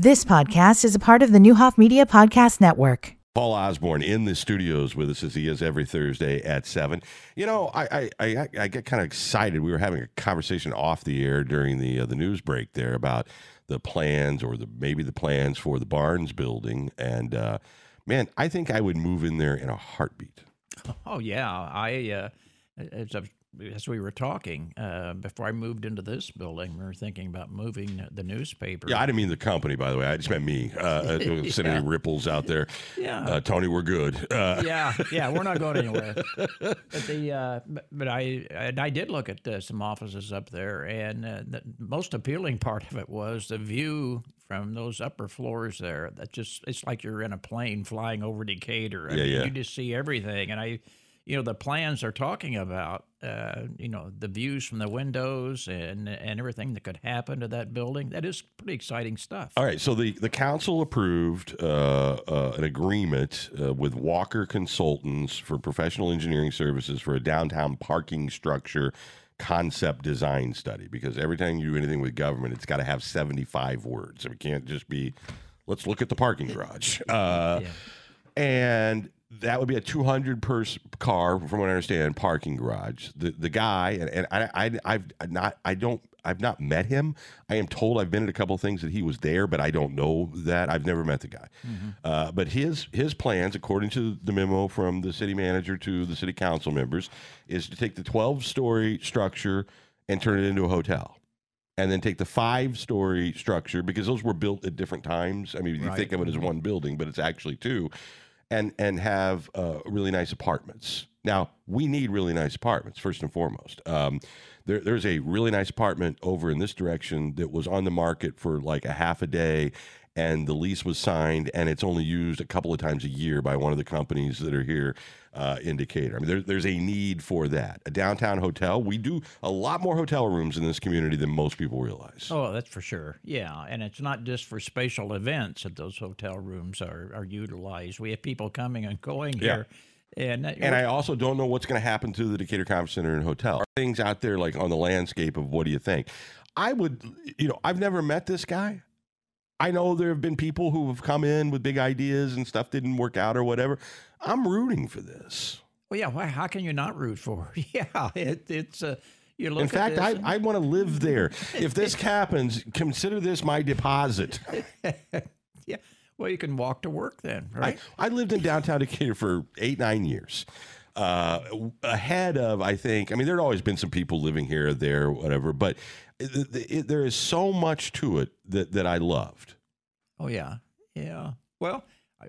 This podcast is a part of the Neuhoff Media Podcast Network. Paul Osborne in the studios with us as he is every Thursday at seven. You know, I I, I, I get kind of excited. We were having a conversation off the air during the uh, the news break there about the plans or the maybe the plans for the Barnes building, and uh, man, I think I would move in there in a heartbeat. Oh yeah, I uh, as I've as we were talking uh, before I moved into this building, we were thinking about moving the newspaper. Yeah, I didn't mean the company, by the way. I just meant me. Uh, uh yeah. Sending any ripples out there. Yeah, uh, Tony, we're good. Uh, yeah, yeah, we're not going anywhere. but the uh, but I and I did look at uh, some offices up there, and the most appealing part of it was the view from those upper floors there. That just it's like you're in a plane flying over Decatur. I yeah, mean, yeah. You just see everything, and I you know the plans they're talking about uh, you know the views from the windows and and everything that could happen to that building that is pretty exciting stuff. All right so the the council approved uh, uh, an agreement uh, with walker consultants for professional engineering services for a downtown parking structure concept design study because every time you do anything with government it's got to have 75 words. So it can't just be let's look at the parking garage. Uh, yeah. and that would be a 200 per car, from what I understand, parking garage. The the guy and, and I, I I've not I don't I've not met him. I am told I've been at a couple of things that he was there, but I don't know that. I've never met the guy. Mm-hmm. Uh, but his his plans, according to the memo from the city manager to the city council members, is to take the 12 story structure and turn it into a hotel and then take the five story structure because those were built at different times. I mean, you think of it as mm-hmm. one building, but it's actually two and and have uh, really nice apartments. Now we need really nice apartments first and foremost. Um, there, there's a really nice apartment over in this direction that was on the market for like a half a day, and the lease was signed, and it's only used a couple of times a year by one of the companies that are here uh, in Decatur. I mean, there, there's a need for that. A downtown hotel, we do a lot more hotel rooms in this community than most people realize. Oh, that's for sure. Yeah, and it's not just for special events that those hotel rooms are, are utilized. We have people coming and going here. Yeah. And, and I also don't know what's going to happen to the Decatur Conference Center and Hotel. Are things out there like on the landscape of what do you think? I would, you know, I've never met this guy. I know there have been people who have come in with big ideas and stuff didn't work out or whatever. I'm rooting for this. Well, yeah. Why, how can you not root for? Yeah, it, it's a. Uh, you look In fact, I, and... I want to live there. if this happens, consider this my deposit. yeah. Well, you can walk to work then, right? I, I lived in downtown Decatur for eight, nine years. Uh, ahead of, I think, I mean, there had always been some people living here or there, whatever, but it, it, there is so much to it that, that I loved. Oh, yeah. Yeah. Well,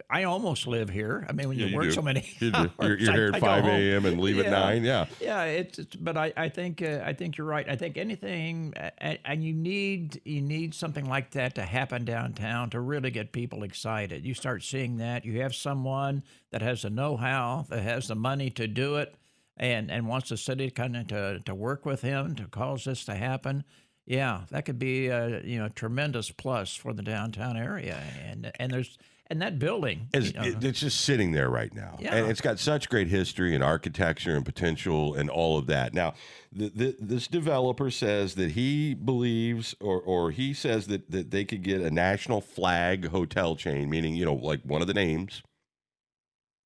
I almost live here. I mean, when you, yeah, you work do. so many, you hours, you're, you're, here at five a.m. and leave yeah. at nine. Yeah, yeah. It's, it's but I, I think uh, I think you're right. I think anything, and, and you need you need something like that to happen downtown to really get people excited. You start seeing that you have someone that has the know-how, that has the money to do it, and and wants the city kind of to to work with him to cause this to happen. Yeah, that could be a you know tremendous plus for the downtown area, and and there's and that building, is, you know, it's just sitting there right now. Yeah. And it's got such great history and architecture and potential and all of that. Now, the, the, this developer says that he believes, or, or he says that, that they could get a national flag hotel chain, meaning, you know, like one of the names.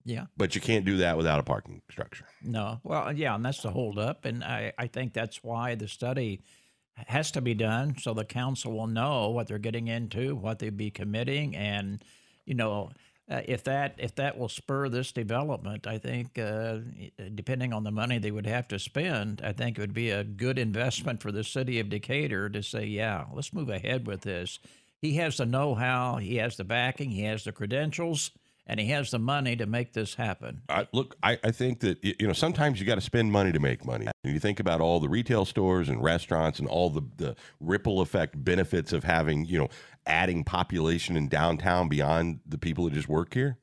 Yeah. But you can't do that without a parking structure. No. Well, yeah, and that's the holdup. And I, I think that's why the study has to be done so the council will know what they're getting into, what they'd be committing, and you know, uh, if that if that will spur this development, I think uh, depending on the money they would have to spend, I think it would be a good investment for the city of Decatur to say, yeah, let's move ahead with this. He has the know-how, he has the backing, he has the credentials and he has the money to make this happen. I, look, I, I think that you know sometimes you got to spend money to make money. And you think about all the retail stores and restaurants and all the, the ripple effect benefits of having you know adding population in downtown beyond the people that just work here.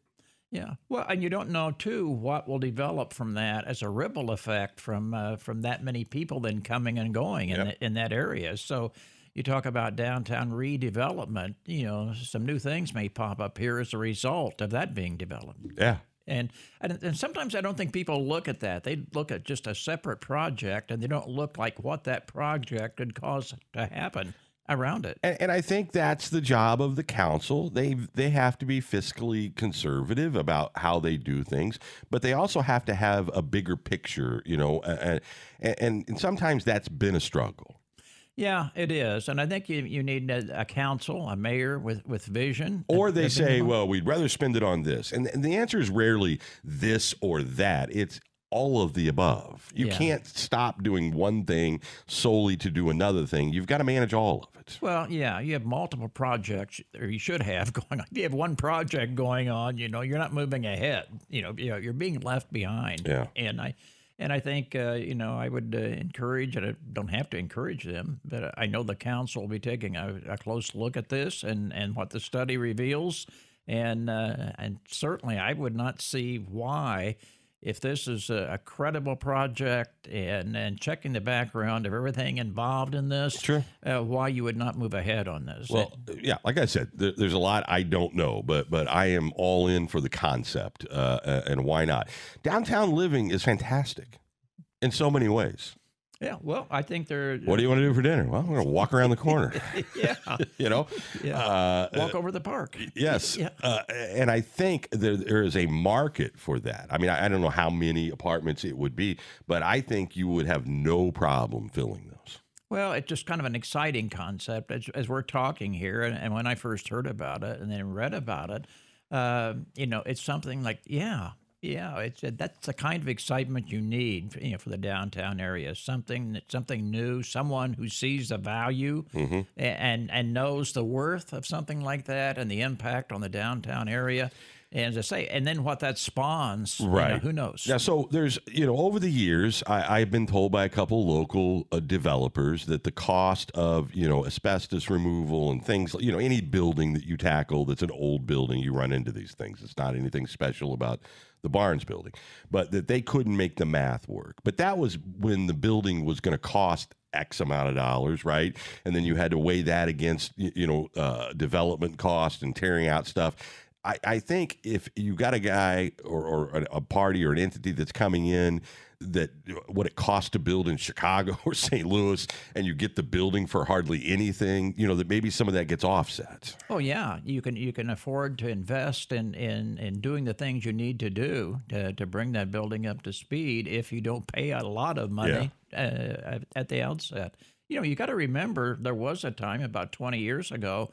Yeah, well, and you don't know too what will develop from that as a ripple effect from uh, from that many people then coming and going in yep. the, in that area. So you talk about downtown redevelopment, you know, some new things may pop up here as a result of that being developed. Yeah. And, and and sometimes I don't think people look at that. They look at just a separate project and they don't look like what that project could cause to happen. around it. And, and I think that's the job of the council. They they have to be fiscally conservative about how they do things, but they also have to have a bigger picture, you know. And and, and sometimes that's been a struggle. Yeah, it is, and I think you, you need a, a council, a mayor with, with vision. Or they say, well, we'd rather spend it on this, and, and the answer is rarely this or that. It's all of the above. You Yeah. can't stop doing one thing solely to do another thing. You've got to manage all of it. Well, yeah, you have multiple projects, or you should have going on. If you have one project going on, you know, you're not moving ahead. You know you're being left behind. Yeah. And I, and I think, uh, you know, I would uh, encourage, and I don't have to encourage them, but I know the council will be taking a, a close look at this and and what the study reveals, and uh, and certainly I would not see why. If this is a, a credible project and, and checking the background of everything involved in this, Sure. uh, why you would not move ahead on this. Well, yeah, like I said, there, there's a lot I don't know, but but I am all in for the concept, uh, uh, and why not? Downtown living is fantastic in so many ways. Yeah, well, I think they're What do you want to do for dinner? Well, we're going to walk around the corner. yeah, you know, Yeah. Uh, walk over the park. Yes. Yeah. Uh, and I think there, there is a market for that. I mean, I, I don't know how many apartments it would be, but I think you would have no problem filling those. Well, it's just kind of an exciting concept as, as we're talking here. And, and when I first heard about it and then read about it, uh, you know, it's something like, yeah, yeah, it's that's the kind of excitement you need, you know, for the downtown area. Something, something new, someone who sees the value Mm-hmm. and and knows the worth of something like that and the impact on the downtown area. And as I say, and then what that spawns, you know, Right. who knows? Yeah. so there's, you know, over the years, I, I've been told by a couple local uh, developers that the cost of, you know, asbestos removal and things, you know, any building that you tackle that's an old building, you run into these things. It's not anything special about the Barnes building, but that they couldn't make the math work. But that was when the building was going to cost X amount of dollars, right? And then you had to weigh that against, you know, uh, development cost and tearing out stuff. I, I think if you got a guy or, or a- party or an entity that's coming in that what it costs to build in Chicago or St. Louis and you get the building for hardly anything, you know, that maybe some of that gets offset. Oh yeah, you can you can afford to invest in in, in doing the things you need to do to, to bring that building up to speed if you don't pay a lot of money uh, at- at the outset. You know, you got to remember there was a time about 20 years ago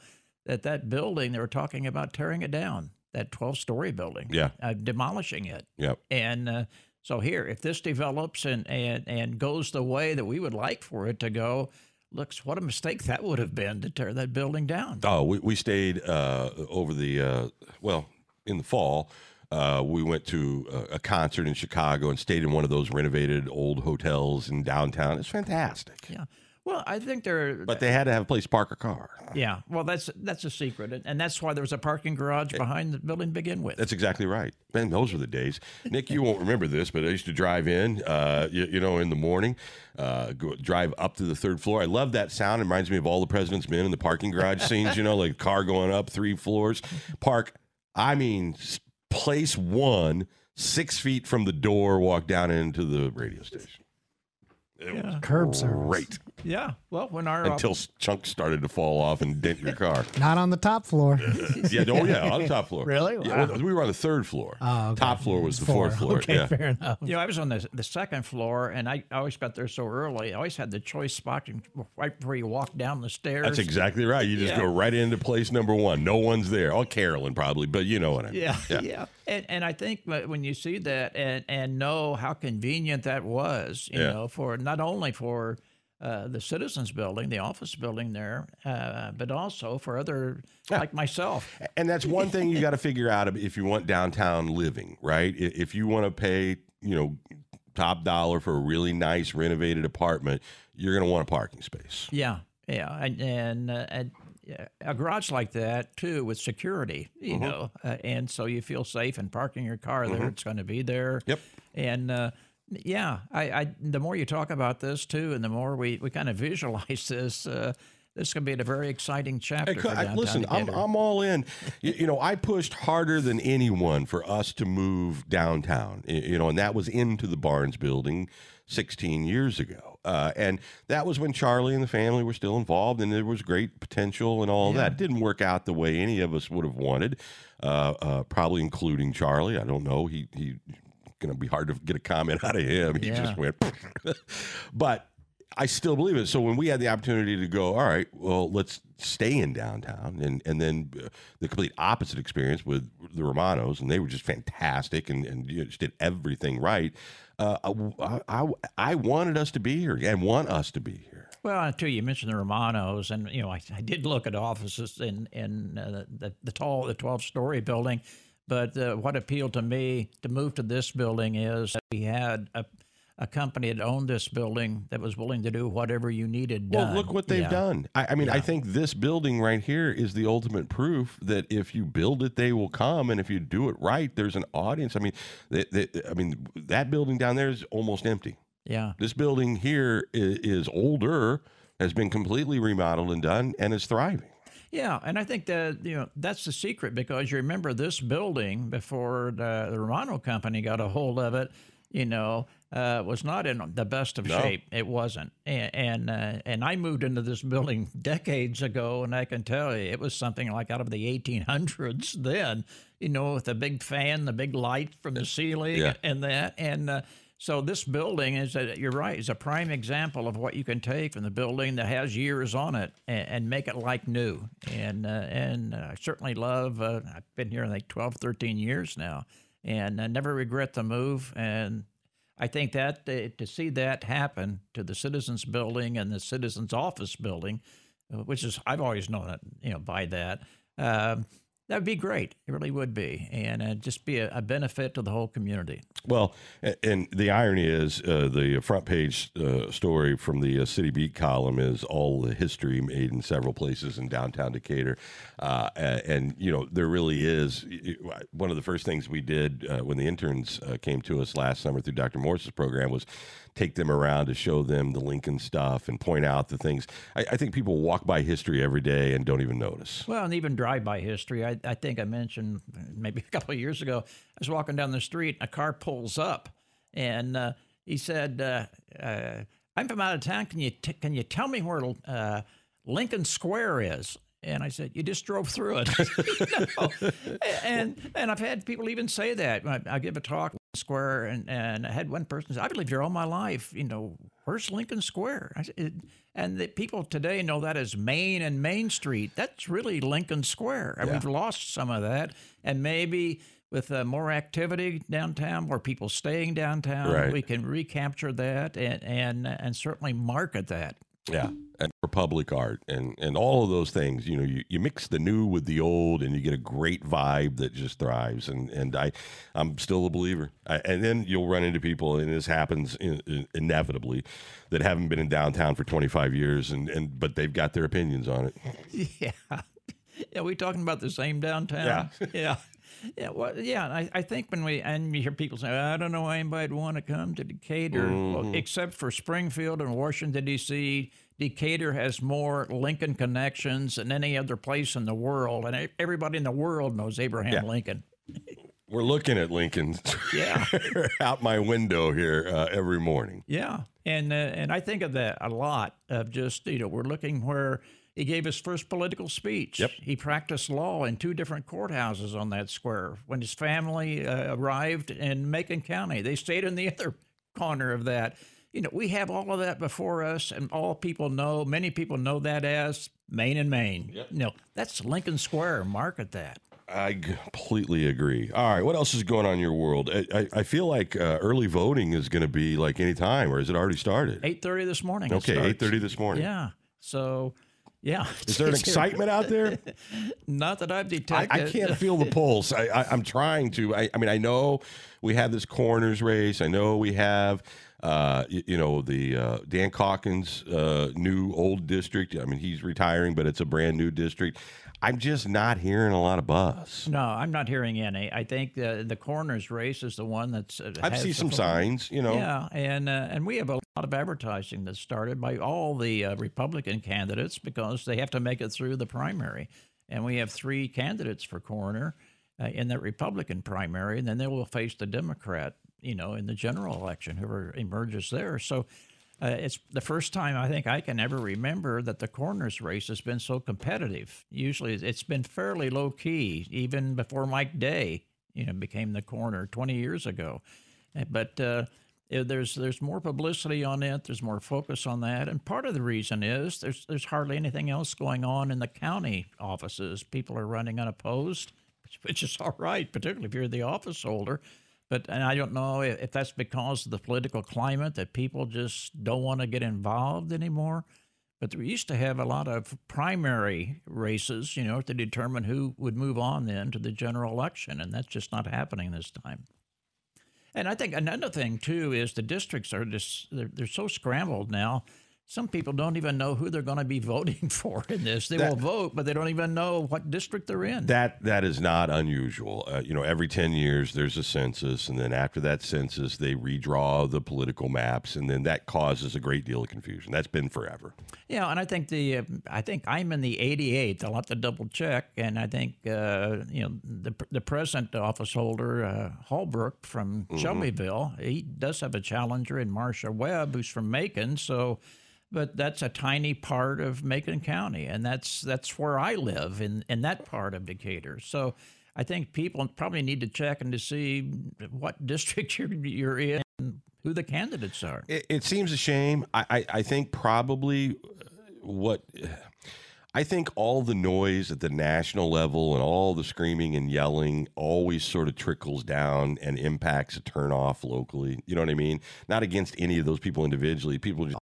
that that building they were talking about tearing it down, that 12-story building, Yeah. uh, demolishing it. Yep. And uh, so here, if this develops and, and and goes the way that we would like for it to go, looks what a mistake that would have been to tear that building down. Oh, we, we stayed uh, over the, uh, well, in the fall. Uh, we went to a, a concert in Chicago and stayed in one of those renovated old hotels in downtown. It's fantastic. Yeah. Well, I think they're. But they had to have a place to park a car. yeah. Well, that's that's a secret, and- and that's why there was a parking garage behind the building to begin with. That's exactly right. Man, those were the days. Nick, you won't remember this, but I used to drive in, uh, you, you know, in the morning, uh, go, drive up to the third floor. I love that sound. It reminds me of all the President's Men in the parking garage scenes, you know, like car going up three floors. Park, I mean, place one, six feet from the door, walk down into the radio station. It was Curb service. great Yeah. Well, when our until s- chunks started to fall off and dent your car. Not on the top floor. Yeah, oh yeah, on the top floor. Really? Yeah, well, we were on the third floor. Oh, okay. Top floor was the Four. fourth floor. Okay, yeah. fair enough. You know, I was on the, the second floor, and I, I always got there so early. I always had the choice spot in- right before you walk down the stairs. That's exactly right. You just Yeah. go right into place number one. No one's there. Oh, Carolyn probably, but you know what I mean. Yeah, yeah, And, and I think when you see that and, and know how convenient that was, you Yeah. know, for not only for uh, the Citizens Building, the office building there, uh, but also for other like myself. And that's one thing you got to figure out if you want downtown living, right? If you want to pay, you know, top dollar for a really nice renovated apartment, you're going to want a parking space. Yeah, yeah, and and, uh, and yeah, a garage like that too with security, you Mm-hmm. know, uh, and so you feel safe in parking your car there. It's going to be there. Yep. And uh, yeah, I, I the more you talk about this too, and the more we, we kind of visualize this, uh, this could be a very exciting chapter. For I- listen, I'm, I'm all in. You, you know, I pushed harder than anyone for us to move downtown, you know, and that was into the Barnes building 16 years ago. Uh, and that was when Charlie and the family were still involved, and there was great potential and all Yeah. that. It didn't work out the way any of us would have wanted, uh, uh, probably including Charlie. I don't know. He he going to be hard to get a comment out of him. He Yeah. just went, but I still believe it. So when we had the opportunity to go, all right, well, let's stay in downtown, and and then uh, the complete opposite experience with the Romanos, and they were just fantastic, and and you know, just did everything right. Uh, I, I I wanted us to be here, and want us to be here. Well, too, you mentioned the Romanos, and you know, I, I did look at offices in in uh, the the tall, the twelve story building, but uh, what appealed to me to move to this building is we had a a company that owned this building that was willing to do whatever you needed Well, look what they've Yeah. done. I, I mean, I think this building right here is the ultimate proof that if you build it, they will come, and if you do it right, there's an audience. I mean, they, they, I mean, that building down there is almost empty. Yeah, This building here is, is older, has been completely remodeled and done, and is thriving. Yeah, and I think that you know that's the secret because you remember this building before the, the Romano company got a hold of it. You know, uh, was not in the best of No. shape. It wasn't, and and, uh, and I moved into this building decades ago, and I can tell you it was something like out of the 1800s then. You know, with the big fan, the big light from the ceiling, Yeah. and that, and. Uh, so this building is a, you're right is a prime example of what you can take from the building that has years on it and, and make it like new. And uh, and uh, I certainly love. Uh, I've been here like 12, 13 years now, and I never regret the move. And I think that uh, to see that happen to the Citizens Building and the Citizens Office Building, uh, which is I've always known it, you know, by that. Um, that would be great. It really would be, and uh, just be a, a benefit to the whole community. Well, and the irony is uh, the front page uh, story from the uh, City Beat column is all the history made in several places in downtown Decatur. Uh, and, you know, there really is one of the first things we did uh, when the interns uh, came to us last summer through Dr. Morse's program was take them around to show them the Lincoln stuff and point out the things. I, I think people walk by history every day and don't even notice. Well, and even drive-by history. I, I think I mentioned maybe a couple of years ago. I was walking down the street, a car pulls up, and uh, he said, uh, uh, "I'm from out of town. Can you t- can you tell me where uh, Lincoln Square is?" And I said, "You just drove through it." And and I've had people even say that. I, I give a talk Square, and, and I had one person say, "I lived here all my life. You know, where's Lincoln Square?" I said, and the people today know that as Main and Main Street. That's really Lincoln Square. And Yeah. we've lost some of that, and maybe. With uh, more activity downtown, more people staying downtown, Right. we can recapture that and, and and certainly market that. Yeah, and for public art and and all of those things, you know, you, you mix the new with the old, and you get a great vibe that just thrives. And and I, I'm still a believer. I, and then you'll run into people, and this happens in, in- inevitably, that haven't been in downtown for 25 years, and and but they've got their opinions on it. Yeah. Yeah, we talking about the same downtown? Yeah. yeah. Yeah, well, yeah. I, I think when we and you hear people say, I don't know why anybody'd want to come to Decatur, well, except for Springfield and Washington D.C. Decatur has more Lincoln connections than any other place in the world, and everybody in the world knows Abraham Yeah. Lincoln. We're looking at Lincoln Yeah. out my window here uh, every morning. Yeah, and uh, and I think of that a lot. Of just you know, we're looking where he gave his first political speech. Yep. He practiced law in two different courthouses on that square. When his family uh, arrived in Macon County, they stayed in the other corner of that. You know, we have all of that before us, and all people know. Many people know that as Main and Main. Yep. No, that's Lincoln Square. Market that. I completely agree. All right, what else is going on in your world? I, I, I feel like uh, early voting is going to be like any time, or has it already started? Eight thirty this morning. Okay, eight thirty this morning. Yeah. So, yeah. Is there an excitement out there? Not that I've I, detected. I can't feel the pulse. I, I, I'm trying to. I, I mean, I know we have this coroner's race. I know we have, uh, you, you know, the uh, Dan Caulkins' uh, new old district. I mean, he's retiring, but it's a brand new district. I'm just not hearing a lot of buzz. No, I'm not hearing any. I think the the coroner's race is the one that's. Uh, I've seen some signs, you know. Yeah, and uh, and we have a lot of advertising that's started by all the uh, Republican candidates because they have to make it through the primary, and we have three candidates for coroner uh, in that Republican primary, and then they will face the Democrat you know, in the general election, whoever emerges there. So uh, it's the first time I think I can ever remember that the coroner's race has been so competitive. Usually it's been fairly low key, even before Mike Day, you know, became the coroner 20 years ago. Uh, but uh, there's there's more publicity on it. There's more focus on that, and part of the reason is there's there's hardly anything else going on in the county offices. People are running unopposed, which is all right, particularly if you're the office holder. But and I don't know if that's because of the political climate that people just don't want to get involved anymore. But we used to have a lot of primary races, you know, to determine who would move on then to the general election, and that's just not happening this time. And I think another thing too is the districts are just they're, they're so scrambled now some people don't even know who they're going to be voting for in this. They that, will vote, but they don't even know what district they're in. That that is not unusual. Uh, you know, every ten years there's a census, and then after that census, they redraw the political maps, and then that causes a great deal of confusion. That's been forever. Yeah, and I think the uh, I think I'm in the 88th. I'll have to double check, and I think uh, you know the the present office holder uh, Halbrook from mm-hmm. Shelbyville. He does have a challenger in Marcia Webb, who's from Macon. So but that's a tiny part of Macon County, and that's that's where I live in in that part of Decatur. So I think people probably need to check and to see what district you're you're in, and who the candidates are. It, it seems a shame. I, I, I think probably uh, what. I think all the noise at the national level and all the screaming and yelling always sort of trickles down and impacts a turnoff locally. You know what I mean? Not against any of those people individually. People just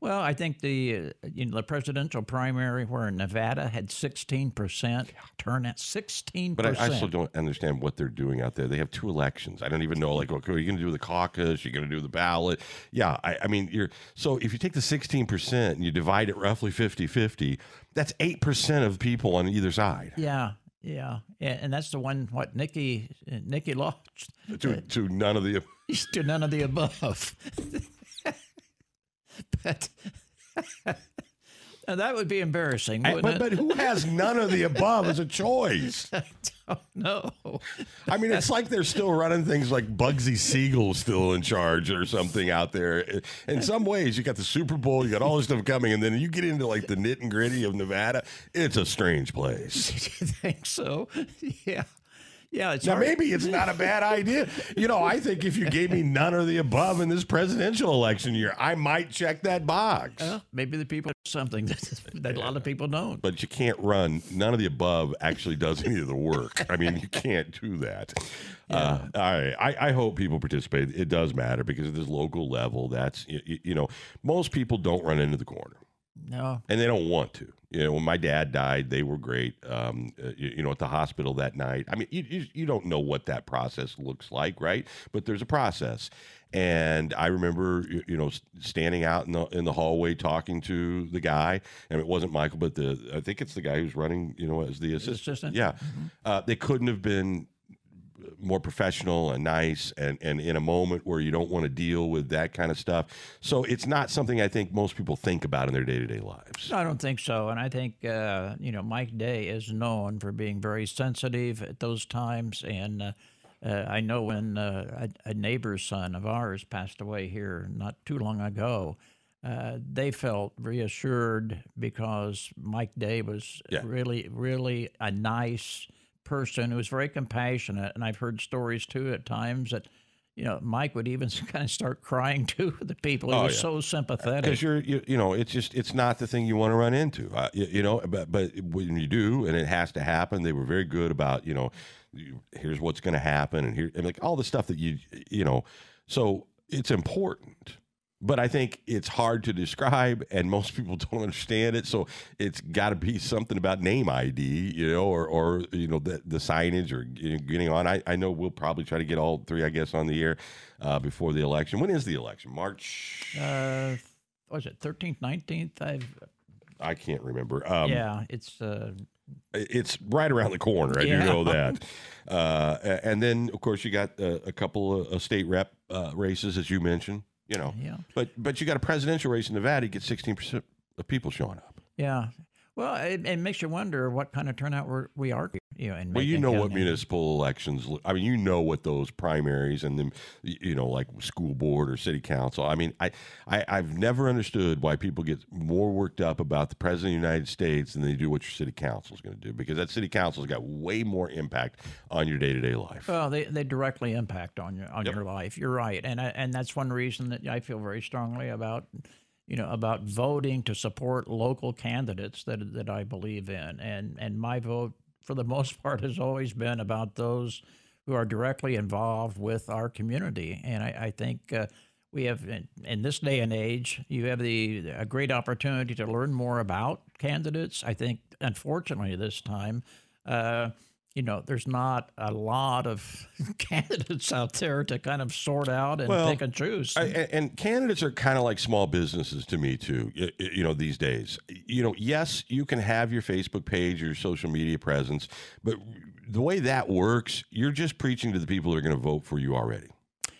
well, I think the uh, you know, the presidential primary where Nevada had 16% turnout, 16%. But I, I still don't understand what they're doing out there. They have two elections. I don't even know, like, okay, are you going to do the caucus? You're going to do the ballot? Yeah, I, I mean, you're so if you take the 16% and you divide it roughly 50 50, that's 8% of people on either side. Yeah, yeah, and that's the one what Nikki Nikki lost to to none of the to none of the above. but that would be embarrassing. but, but who has none of the above as a choice? I don't know. I mean, it's like they're still running things like Bugsy Siegel still in charge or something out there. In some ways, you got the Super Bowl, you got all this stuff coming, and then you get into like the nit and gritty of Nevada. It's a strange place. you think so? Yeah. Yeah, it's now hard. maybe it's not a bad idea. You know, I think if you gave me none of the above in this presidential election year, I might check that box. Well, maybe the people something that, that a lot of people don't. But you can't run. None of the above actually does any of the work. I mean, you can't do that. Yeah. Uh, right. I, I hope people participate. It does matter because at this local level, that's you, you know, most people don't run into the corner. No. And they don't want to. You know, when my dad died, they were great. Um, uh, you, you, know, at the hospital that night. I mean, you, you, you don't know what that process looks like, right? But there's a process. And I remember, you, you know, standing out in the in the hallway talking to the guy, and it wasn't Michael, but the I think it's the guy who's running, you know, as the assistant. assistant? Yeah, mm-hmm. uh, they couldn't have been more professional and nice and, and in a moment where you don't want to deal with that kind of stuff. So it's not something I think most people think about in their day to day lives. No, I don't think so. And I think, uh, you know, Mike Day is known for being very sensitive at those times. And uh, uh, I know when uh, a, a, neighbor's son of ours passed away here not too long ago. Uh, they felt reassured because Mike Day was yeah. really, really a nice, person who was very compassionate. And I've heard stories too at times that, you know, Mike would even kind of start crying to the people. He oh, was yeah. so sympathetic. Because you're, you, you, know, it's just, it's not the thing you want to run into, uh, you, you, know, but, but when you do, and it has to happen, they were very good about, you know, here's what's going to happen. And here, and like all the stuff that you, you know, so it's important but I think it's hard to describe, and most people don't understand it. So it's got to be something about name ID, you know, or or you know the the signage or getting on. I, I know we'll probably try to get all three, I guess, on the air uh, before the election. When is the election? March. Uh, was it thirteenth, nineteenth? I I can't remember. Um, yeah, it's. Uh, it's right around the corner. I yeah. do know that. Uh, and then, of course, you got uh, a couple of state rep uh, races, as you mentioned you know. Yeah. But but you got a presidential race in Nevada, you get 16% of people showing up. Yeah. Well, it, it makes you wonder what kind of turnout we're, we are. You know, and Well, you know what municipal elections. look- I mean, you know what those primaries and then you know, like school board or city council. I mean, I, I I've never understood why people get more worked up about the president of the United States than they do what your city council is going to do because that city council's got way more impact on your day to day life. Well, they, they directly impact on your on Yep. your life. You're right, and I, and that's one reason that I feel very strongly about, you know, about voting to support local candidates that that I believe in, and and my vote for the most part has always been about those who are directly involved with our community, and I, I think. Uh, we have in, in this day and age, you have the a great opportunity to learn more about candidates. I think, unfortunately, this time, uh, you know, there's not a lot of candidates out there to kind of sort out and Well, pick and choose. I, and- and candidates are kind of like small businesses to me too. You know, these days. You know, yes, you can have your Facebook page, your social media presence, but the way that works, you're just preaching to the people that are going to vote for you already.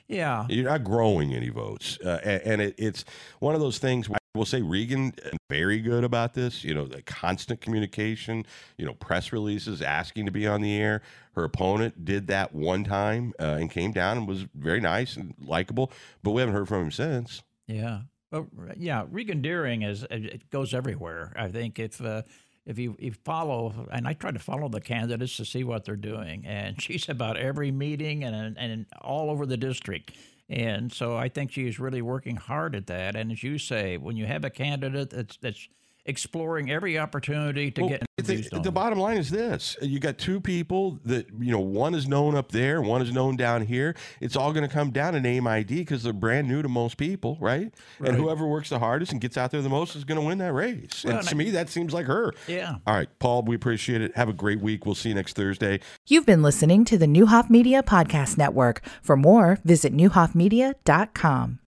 yeah, You're not growing any votes, uh, and it, it's one of those things. I will say Regan very good about this. You know, the constant communication. You know, press releases asking to be on the air. Her opponent did that one time uh, and came down and was very nice and likable, but we haven't heard from him since. yeah, but yeah, Regan Deering is it goes everywhere. I think if uh, if you, you follow, and I try to follow the candidates to see what they're doing, and she's about every meeting and and all over the district. And so I think she is really working hard at that. And as you say, when you have a candidate that's that's exploring every opportunity to Well, get the, on the bottom line is this: you got two people that you know. One is known up there, one is known down here. It's all going to come down to name ID because they're brand new to most people, right? Right. And whoever works the hardest and gets out there the most is going to win that race. Well, and and to I- me, that seems like her. Yeah. All right, Paul, we appreciate it. Have a great week. We'll see you next Thursday. You've been listening to the Neuhoff Media Podcast Network. For more, visit neuhoffmedia.com.